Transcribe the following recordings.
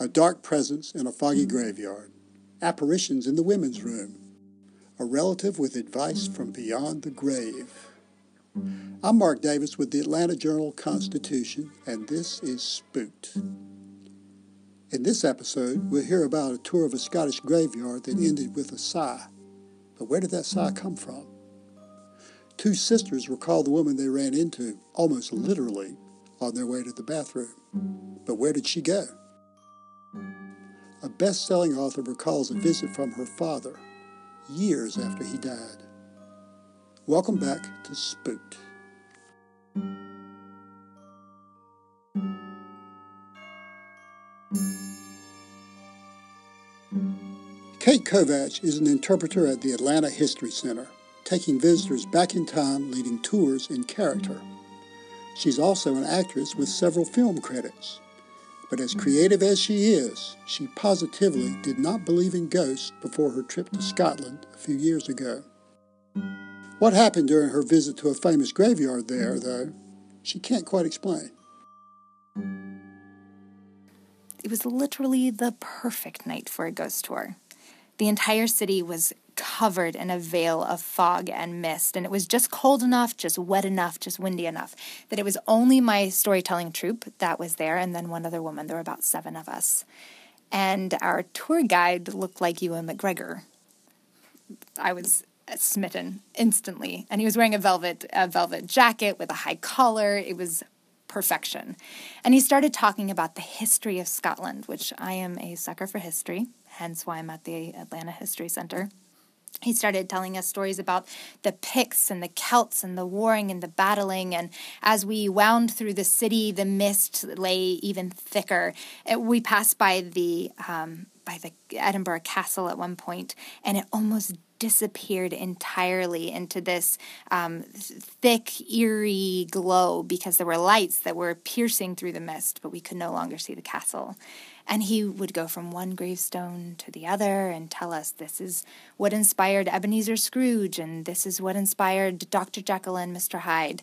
A dark presence in a foggy graveyard. Apparitions in the women's room. A relative with advice from beyond the grave. I'm Mark Davis with the Atlanta Journal Constitution, and this is Spooked. In this episode, we'll hear about a tour of a Scottish graveyard that ended with a sigh. But where did that sigh come from? Two sisters recall the woman they ran into, almost literally, on their way to the bathroom. But where did she go? A best selling author recalls a visit from her father years after he died. Welcome back to Spooked. Kate Kovach is an interpreter at the Atlanta History Center, taking visitors back in time, leading tours in character. She's also an actress with several film credits. But as creative as she is, she positively did not believe in ghosts before her trip to Scotland a few years ago. What happened during her visit to a famous graveyard there, though, she can't quite explain. It was literally the perfect night for a ghost tour. The entire city was covered in a veil of fog and mist, and it was just cold enough, just wet enough, just windy enough that it was only my storytelling troupe that was there, and then one other woman. There were about seven of us. And our tour guide looked like Ewan McGregor. I was smitten instantly, and he was wearing a velvet a velvet jacket with a high collar. It was perfection. And he started talking about the history of Scotland, which I am a sucker for history hence why I'm at the Atlanta History Center. He started telling us stories about the Picts and the Celts and the warring and the battling. And as we wound through the city, the mist lay even thicker. We passed by the um, by the Edinburgh Castle at one point, and it almost disappeared entirely into this um, thick, eerie glow because there were lights that were piercing through the mist, but we could no longer see the castle. And he would go from one gravestone to the other and tell us this is what inspired Ebenezer Scrooge, and this is what inspired Dr. Jekyll and Mr. Hyde.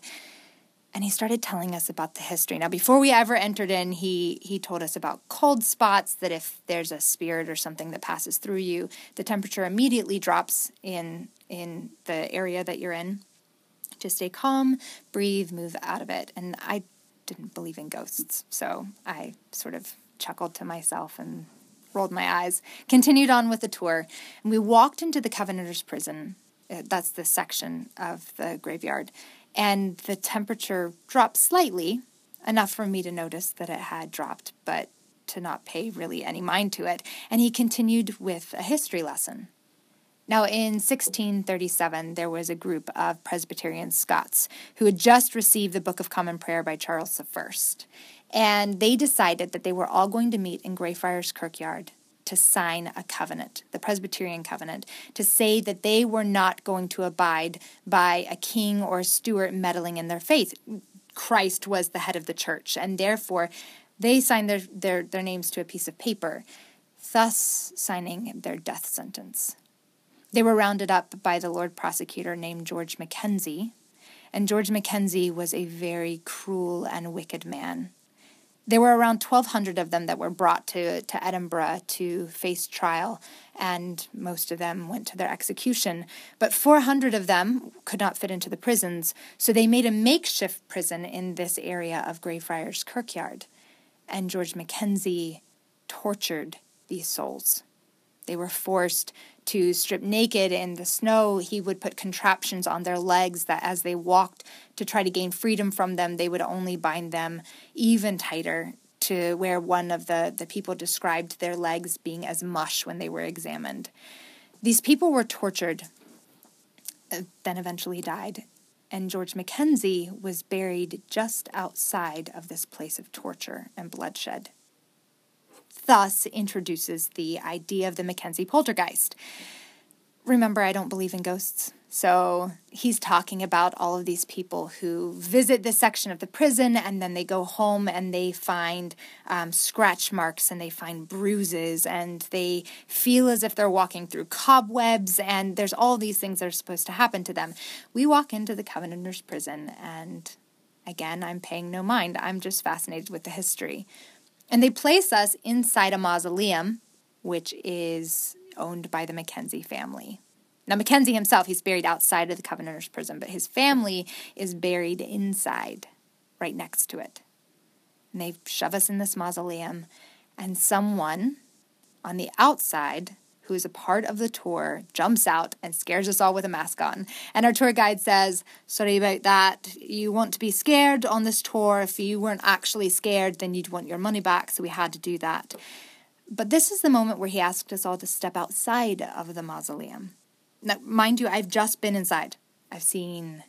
And he started telling us about the history. Now, before we ever entered in, he, he told us about cold spots, that if there's a spirit or something that passes through you, the temperature immediately drops in, in the area that you're in. Just stay calm, breathe, move out of it. And I didn't believe in ghosts, so I sort of chuckled to myself and rolled my eyes, continued on with the tour, and we walked into the Covenanters prison. Uh, that's the section of the graveyard. And the temperature dropped slightly, enough for me to notice that it had dropped, but to not pay really any mind to it. And he continued with a history lesson. Now, in 1637, there was a group of Presbyterian Scots who had just received the Book of Common Prayer by Charles I. And they decided that they were all going to meet in Greyfriars Kirkyard to sign a covenant, the Presbyterian covenant, to say that they were not going to abide by a king or a steward meddling in their faith. Christ was the head of the church, and therefore they signed their, their, their names to a piece of paper, thus signing their death sentence. They were rounded up by the Lord Prosecutor named George Mackenzie, and George Mackenzie was a very cruel and wicked man. There were around 1,200 of them that were brought to, to Edinburgh to face trial, and most of them went to their execution. But 400 of them could not fit into the prisons, so they made a makeshift prison in this area of Greyfriars Kirkyard. And George Mackenzie tortured these souls. They were forced to strip naked in the snow. He would put contraptions on their legs that as they walked to try to gain freedom from them, they would only bind them even tighter to where one of the, the people described their legs being as mush when they were examined. These people were tortured, uh, then eventually died. And George Mackenzie was buried just outside of this place of torture and bloodshed thus introduces the idea of the Mackenzie poltergeist. Remember, I don't believe in ghosts. So he's talking about all of these people who visit this section of the prison and then they go home and they find um, scratch marks and they find bruises and they feel as if they're walking through cobwebs and there's all these things that are supposed to happen to them. We walk into the Covenanters prison and Again, I'm paying no mind. I'm just fascinated with the history. And they place us inside a mausoleum, which is owned by the Mackenzie family. Now, Mackenzie himself, he's buried outside of the Covenanters prison, but his family is buried inside, right next to it. And they shove us in this mausoleum, and someone on the outside who is a part of the tour, jumps out and scares us all with a mask on. And our tour guide says, Sorry about that. You want to be scared on this tour. If you weren't actually scared, then you'd want your money back. So we had to do that. But this is the moment where he asked us all to step outside of the mausoleum. Now, mind you, I've just been inside. I've seen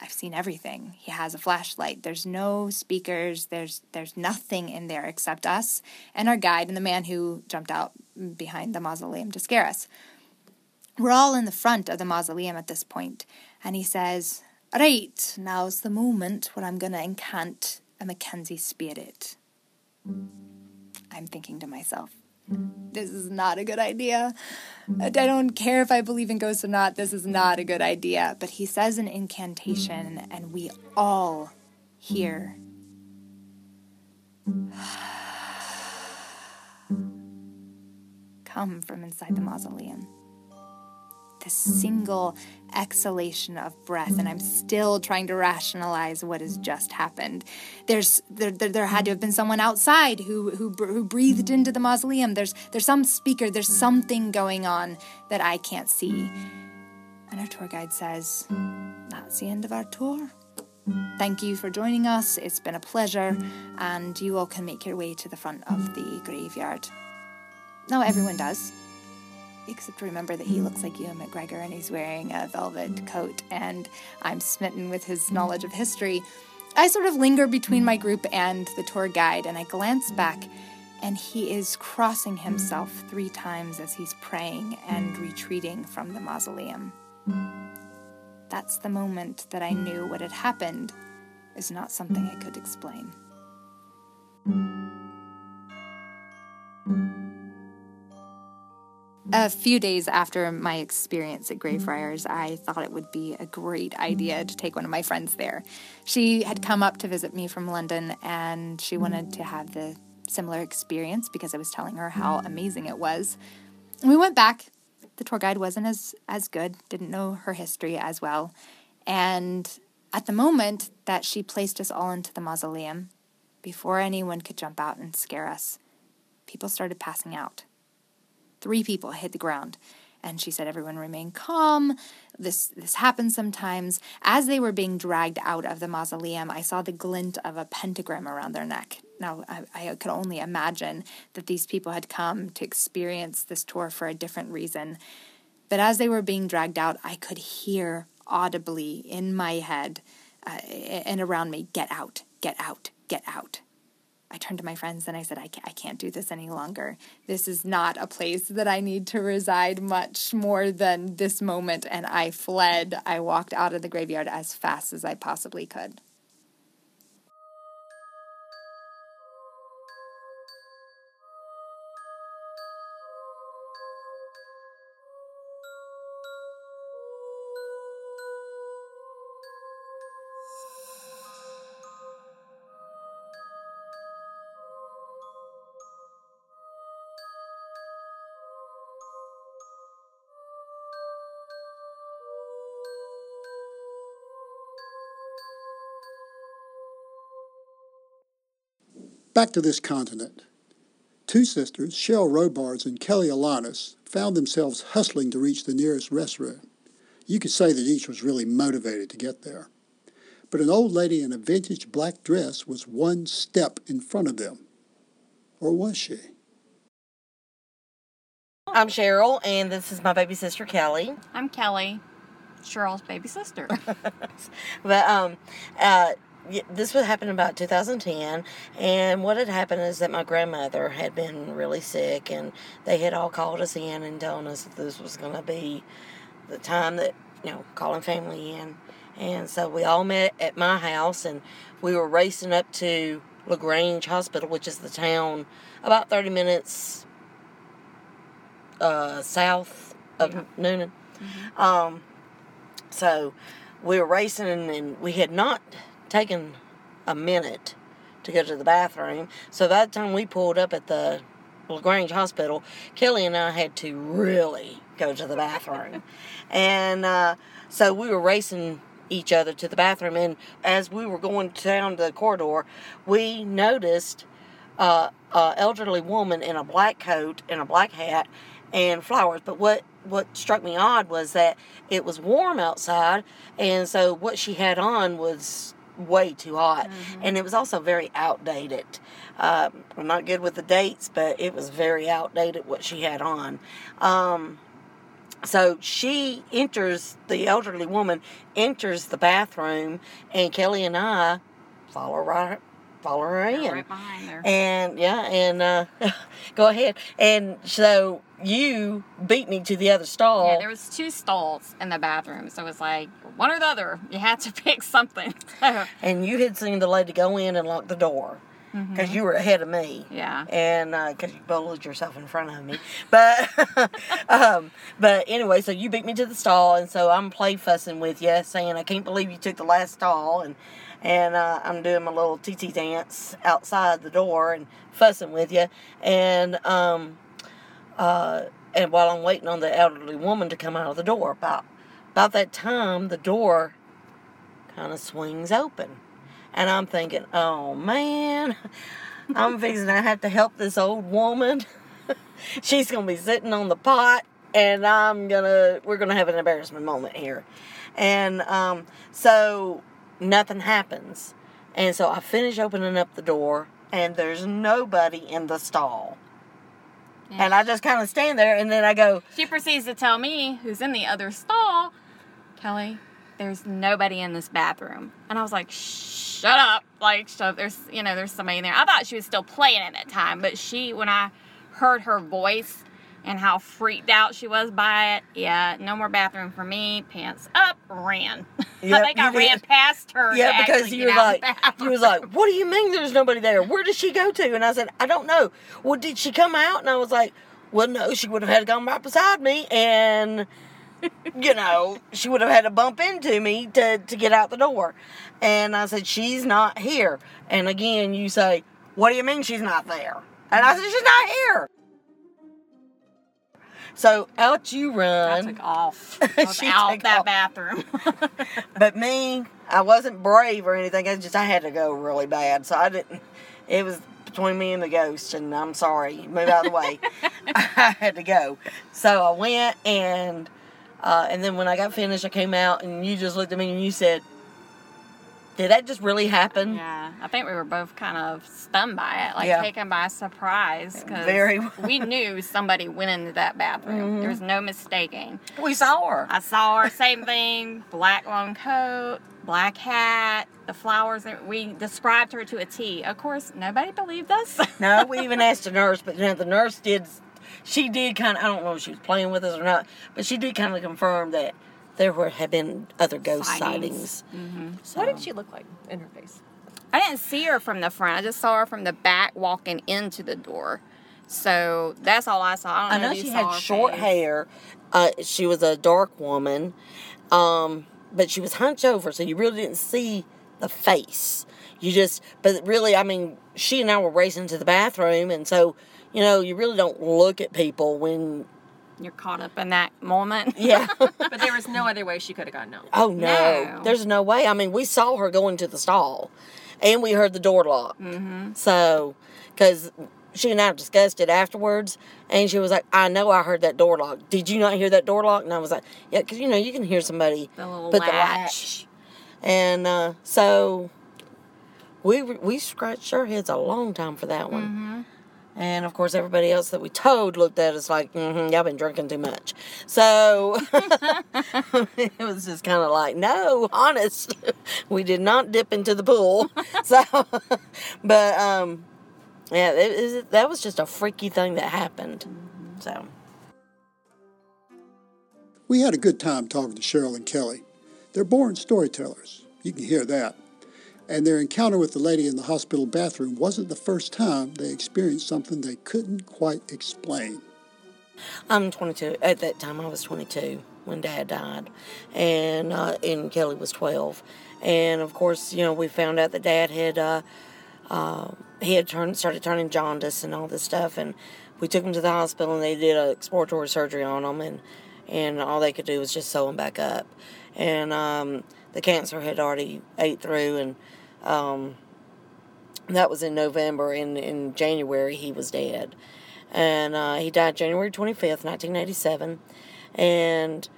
I've seen everything. He has a flashlight. There's no speakers. There's there's nothing in there except us and our guide and the man who jumped out behind the mausoleum to scare us. We're all in the front of the mausoleum at this point, and he says, "Right, now's the moment where I'm going to incant a Mackenzie spirit." I'm thinking to myself, this is not a good idea. I don't care if I believe in ghosts or not, this is not a good idea. But he says an incantation, and we all hear. Come from inside the mausoleum a single exhalation of breath and i'm still trying to rationalize what has just happened. There's there, there, there, had to have been someone outside who, who who breathed into the mausoleum. There's there's some speaker there's something going on that i can't see. And our tour guide says that's the end of our tour. Thank you for joining us. It's been a pleasure, and you all can make your way to the front of the graveyard. Now everyone does except remember that he looks like Ewan McGregor and he's wearing a velvet coat, and I'm smitten with his knowledge of history. I sort of linger between my group and the tour guide, and I glance back, and he is crossing himself three times as he's praying and retreating from the mausoleum. That's the moment that I knew what had happened is not something I could explain. A few days after my experience at Greyfriars, I thought it would be a great idea to take one of my friends there. She had come up to visit me from London and she wanted to have the similar experience because I was telling her how amazing it was. We went back. The tour guide wasn't as, as good, didn't know her history as well. And at the moment that she placed us all into the mausoleum, before anyone could jump out and scare us, people started passing out. Three people hit the ground. And she said, Everyone remain calm. This, this happens sometimes. As they were being dragged out of the mausoleum, I saw the glint of a pentagram around their neck. Now, I, I could only imagine that these people had come to experience this tour for a different reason. But as they were being dragged out, I could hear audibly in my head uh, and around me, Get out, get out, get out. I turned to my friends and I said, I can't, I can't do this any longer. This is not a place that I need to reside much more than this moment. And I fled. I walked out of the graveyard as fast as I possibly could. Back to this continent. Two sisters, Cheryl Robards and Kelly Alanis, found themselves hustling to reach the nearest restroom. You could say that each was really motivated to get there. But an old lady in a vintage black dress was one step in front of them. Or was she? I'm Cheryl, and this is my baby sister Kelly. I'm Kelly, Cheryl's baby sister. but um, uh, this would happen about 2010 and what had happened is that my grandmother had been really sick and they had all called us in and told us that this was going to be the time that you know calling family in and so we all met at my house and we were racing up to lagrange hospital which is the town about 30 minutes uh, south of yeah. Newnan mm-hmm. um, so we were racing and we had not taken a minute to go to the bathroom. So by the time we pulled up at the LaGrange Hospital, Kelly and I had to really go to the bathroom. and uh, so we were racing each other to the bathroom. And as we were going down the corridor, we noticed uh, a elderly woman in a black coat and a black hat and flowers. But what what struck me odd was that it was warm outside, and so what she had on was way too hot, and it was also very outdated. Uh, I'm not good with the dates, but it was very outdated what she had on. Um, so she enters, the elderly woman enters the bathroom, and Kelly and I follow right, follow her in. Right. And yeah, and uh, go ahead. And so you beat me to the other stall. Yeah, there was two stalls in the bathroom, so it was like one or the other. You had to pick something. and you had seen the lady go in and lock the door because you were ahead of me. yeah. And because you bullied yourself in front of me, but um, but anyway, so you beat me to the stall, and so I'm play fussing with you, saying I can't believe you took the last stall, and and uh, I'm doing my little TT dance outside the door and fussing with you, and um, uh, and while I'm waiting on the elderly woman to come out of the door, about about that time, the door kind of swings open, and I'm thinking, oh man, I'm fixing to have to help this old woman. She's gonna be sitting on the pot, and I'm gonna we're gonna have an embarrassment moment here, and um, so nothing happens, and so I finish opening up the door, and there's nobody in the stall. And I just kind of stand there, and then I go, She proceeds to tell me, who's in the other stall, Kelly, there's nobody in this bathroom. And I was like, shut up. Like, shut up. There's, you know, there's somebody in there. I thought she was still playing at that time, but she, when I heard her voice and how freaked out she was by it, yeah, no more bathroom for me. Pants up, ran. Yep, I think I ran past her. Yeah, because you were like, you was like, what do you mean there's nobody there? Where did she go to? And I said, I don't know. Well, did she come out? And I was like, well, no, she would have had to come right beside me, and you know, she would have had to bump into me to to get out the door. And I said, she's not here. And again, you say, what do you mean she's not there? And I said, she's not here. So out you run. I took off. I She out took that off. bathroom. But me, I wasn't brave or anything. I just I had to go really bad, so I didn't. It was between me and the ghost, and I'm sorry. Move out of the way. I had to go, so I went, and uh, and then when I got finished, I came out, and you just looked at me and you said, "Did that just really happen?" Yeah, I think we were both kind of stunned by it, like Yeah. taken by surprise. Cause Very. we knew somebody went into that bathroom. Mm-hmm. There was no mistaking. We saw her. I saw her, same thing, black long coat, black hat, the flowers. We described her to a T. Of course, nobody believed us. No, we even asked the nurse, but you know, the nurse did. She did kind of. I don't know if she was playing with us or not, but she did kind of confirm that there were have been other ghost Sightings. sightings. What did she look like in her face? I didn't see her from the front. I just saw her from the back walking into the door. So that's all I saw. I, I don't know, know she had short face. hair. Uh, she was a dark woman, um, but she was hunched over, so you really didn't see the face. You just, but really, I mean, she and I were racing to the bathroom, and so you know, you really don't look at people when, You're caught up in that moment. yeah. But there was no other way she could have gotten out. oh no, No. there's no way. I mean, we saw her go into the stall, and we heard the door lock. Mm-hmm. So, because she and I discussed it afterwards, and she was like, "I know I heard that door lock. Did you not hear that door lock?" And I was like, "Yeah, because you know you can hear somebody The little put latch. the latch." And uh, so we we scratched our heads a long time for that one. Mm-hmm. And of course, everybody else that we towed looked at us like, mm-hmm, y'all been drinking too much. So it was just kind of like, no, honest, we did not dip into the pool. so, but um, yeah, it, it, that was just a freaky thing that happened. So, We had a good time talking to Cheryl and Kelly. They're born storytellers. You can hear that. And their encounter with the lady in the hospital bathroom wasn't the first time they experienced something they couldn't quite explain. I'm 22. At that time, I was 22 when Dad died, and uh, and Kelly was 12. And of course, you know, we found out that Dad had uh, uh, he had turned started turning jaundice and all this stuff, and we took him to the hospital and they did a exploratory surgery on him, and and all they could do was just sew him back up, and um, the cancer had already ate through, and um, that was in November. In in January, he was dead, and uh, he died January twenty fifth, nineteen eighty seven, and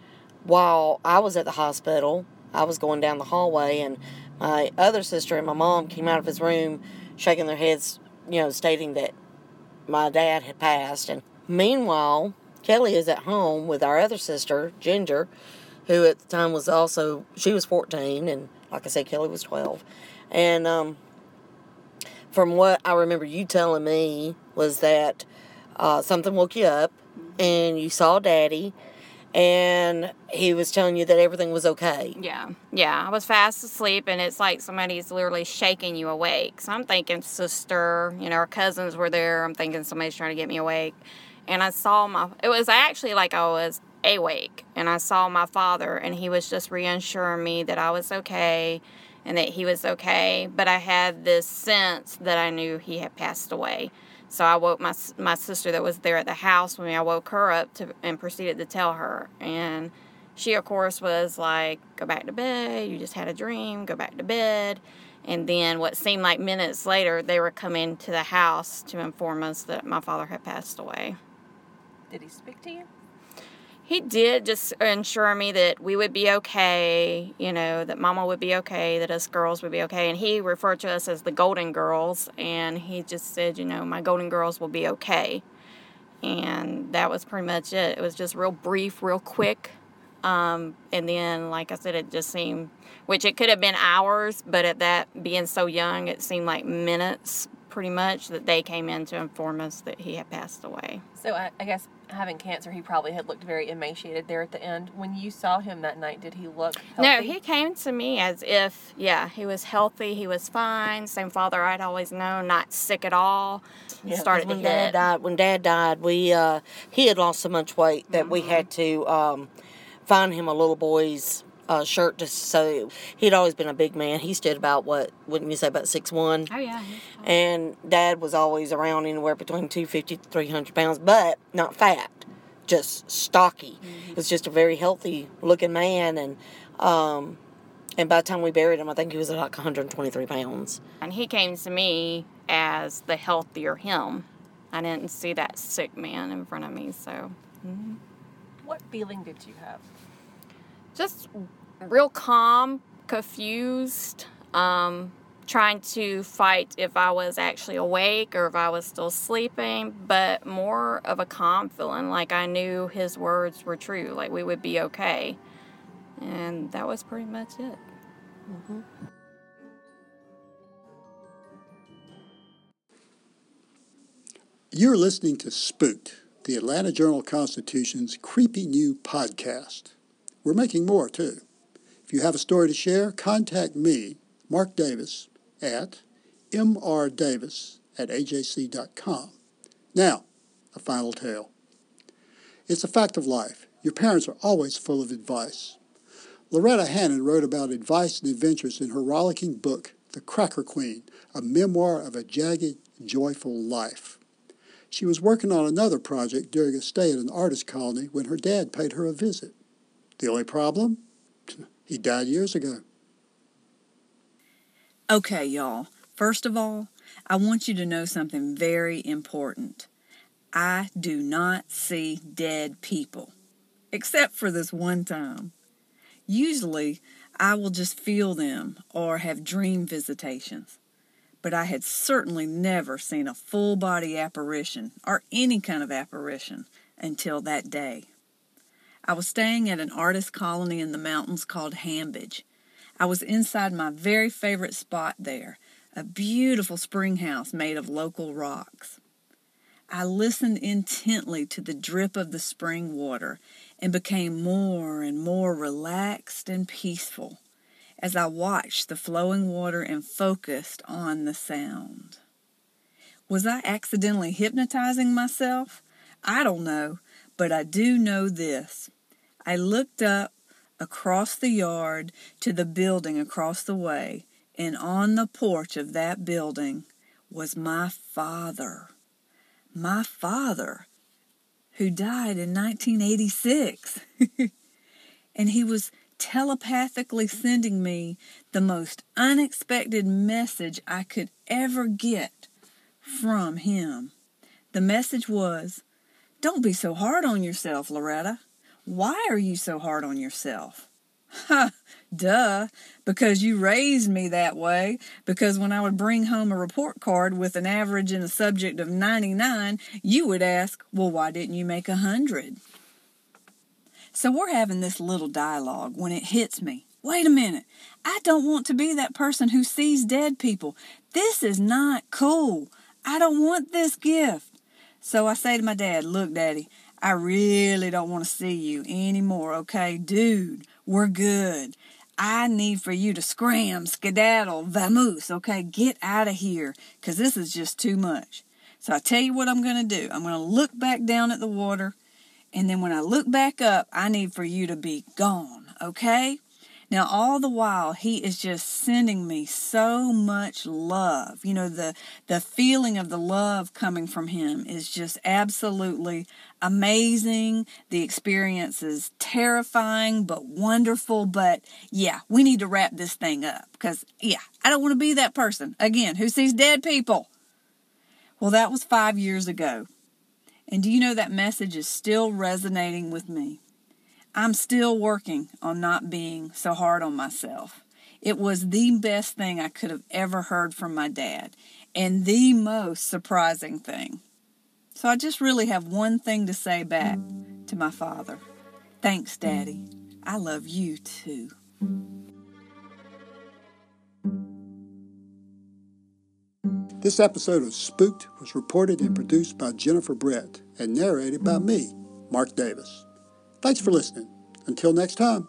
while I was at the hospital, I was going down the hallway, and my other sister and my mom came out of his room, shaking their heads, you know, stating that my dad had passed. And meanwhile, Kelly is at home with our other sister, Ginger, who at the time was also she was 14, and like I said, Kelly was 12. And um, from what I remember you telling me was that uh, something woke you up, and you saw Daddy, and he was telling you that everything was okay. Yeah, yeah. I was fast asleep, and it's like somebody's literally shaking you awake. So I'm thinking sister, you know, our cousins were there. I'm thinking somebody's trying to get me awake, and I saw my. It was actually like I was awake, and I saw my father, and he was just reassuring me that I was okay, and that he was okay. But I had this sense that I knew he had passed away. So I woke my my sister that was there at the house when I woke her up to and proceeded to tell her. And she of course was like, "Go back to bed. You just had a dream. Go back to bed." And then what seemed like minutes later, they were coming to the house to inform us that my father had passed away. Did he speak to you? He did just ensure me that we would be okay, you know, that mama would be okay, that us girls would be okay. And he referred to us as the golden girls. And he just said, you know, my golden girls will be okay. And that was pretty much it. It was just real brief, real quick. Um, and then, like I said, it just seemed, which it could have been hours, but at that being so young, it seemed like minutes pretty much that they came in to inform us that he had passed away. So I, I guess having cancer, he probably had looked very emaciated there at the end. When you saw him that night, did he look healthy? No, he came to me as if, yeah, he was healthy, he was fine. Same father I'd always known, not sick at all. Yeah, Started to when Dad hit. died. When Dad died, we uh, he had lost so much weight that we had to um, find him a little boy's uh, shirt just so he'd always been a big man. He stood about what wouldn't you say about six one? Oh yeah. and dad was always around anywhere between 250 to 300 pounds but not fat just stocky he was just a very healthy looking man and um and by the time we buried him i think he was like 123 pounds And he came to me as the healthier him. I didn't see that sick man in front of me, so What feeling did you have? just real calm, confused, um, trying to fight if I was actually awake or if I was still sleeping, but more of a calm feeling, like I knew his words were true, like we would be okay. And that was pretty much it. You're listening to Spooked, the Atlanta Journal Constitution's creepy new podcast. We're making more, too. If you have a story to share, contact me, Mark Davis, at mrdavis at ajc.com. Now, a final tale. It's a fact of life. Your parents are always full of advice. Lauretta Hannon wrote about advice and adventures in her rollicking book, The Cracker Queen, a memoir of a jagged, joyful life. She was working on another project during a stay at an artist colony when her dad paid her a visit. The only problem? He died years ago. Okay, y'all. First of all, I want you to know something very important. I do not see dead people, except for this one time. Usually, I will just feel them or have dream visitations, but I had certainly never seen a full body apparition or any kind of apparition until that day. I was staying at an artist colony in the mountains called Hambidge. I was inside my very favorite spot there, a beautiful spring house made of local rocks. I listened intently to the drip of the spring water and became more and more relaxed and peaceful as I watched the flowing water and focused on the sound. Was I accidentally hypnotizing myself? I don't know, but I do know this. I looked up across the yard to the building across the way, and on the porch of that building was my father. My father, who died in 1986. and he was telepathically sending me the most unexpected message I could ever get from him. The message was Don't be so hard on yourself, Lauretta. Why are you so hard on yourself? Ha, duh, because you raised me that way. Because when I would bring home a report card with an average and a subject of 99, you would ask, Well, why didn't you make a 100? So we're having this little dialogue when it hits me. Wait a minute. I don't want to be that person who sees dead people. This is not cool. I don't want this gift. So I say to my dad, Look, Daddy, I really don't want to see you anymore, okay? Dude, we're good. I need for you to scram, skedaddle, vamoose, okay? Get out of here, because this is just too much. So I tell you what I'm going to do. I'm going to look back down at the water, and then when I look back up, I need for you to be gone, okay? Now, all the while, he is just sending me so much love. You know, the, the feeling of the love coming from him is just absolutely amazing. The experience is terrifying, but wonderful. But yeah, we need to wrap this thing up because, yeah, I don't want to be that person again who sees dead people. Well, that was five years ago. And do you know that message is still resonating with me? I'm still working on not being so hard on myself. It was the best thing I could have ever heard from my dad, and the most surprising thing. So I just really have one thing to say back to my father. Thanks, Daddy. I love you too. This episode of Spooked was reported and produced by Jennifer Brett and narrated by me, Mark Davis. Thanks for listening. Until next time.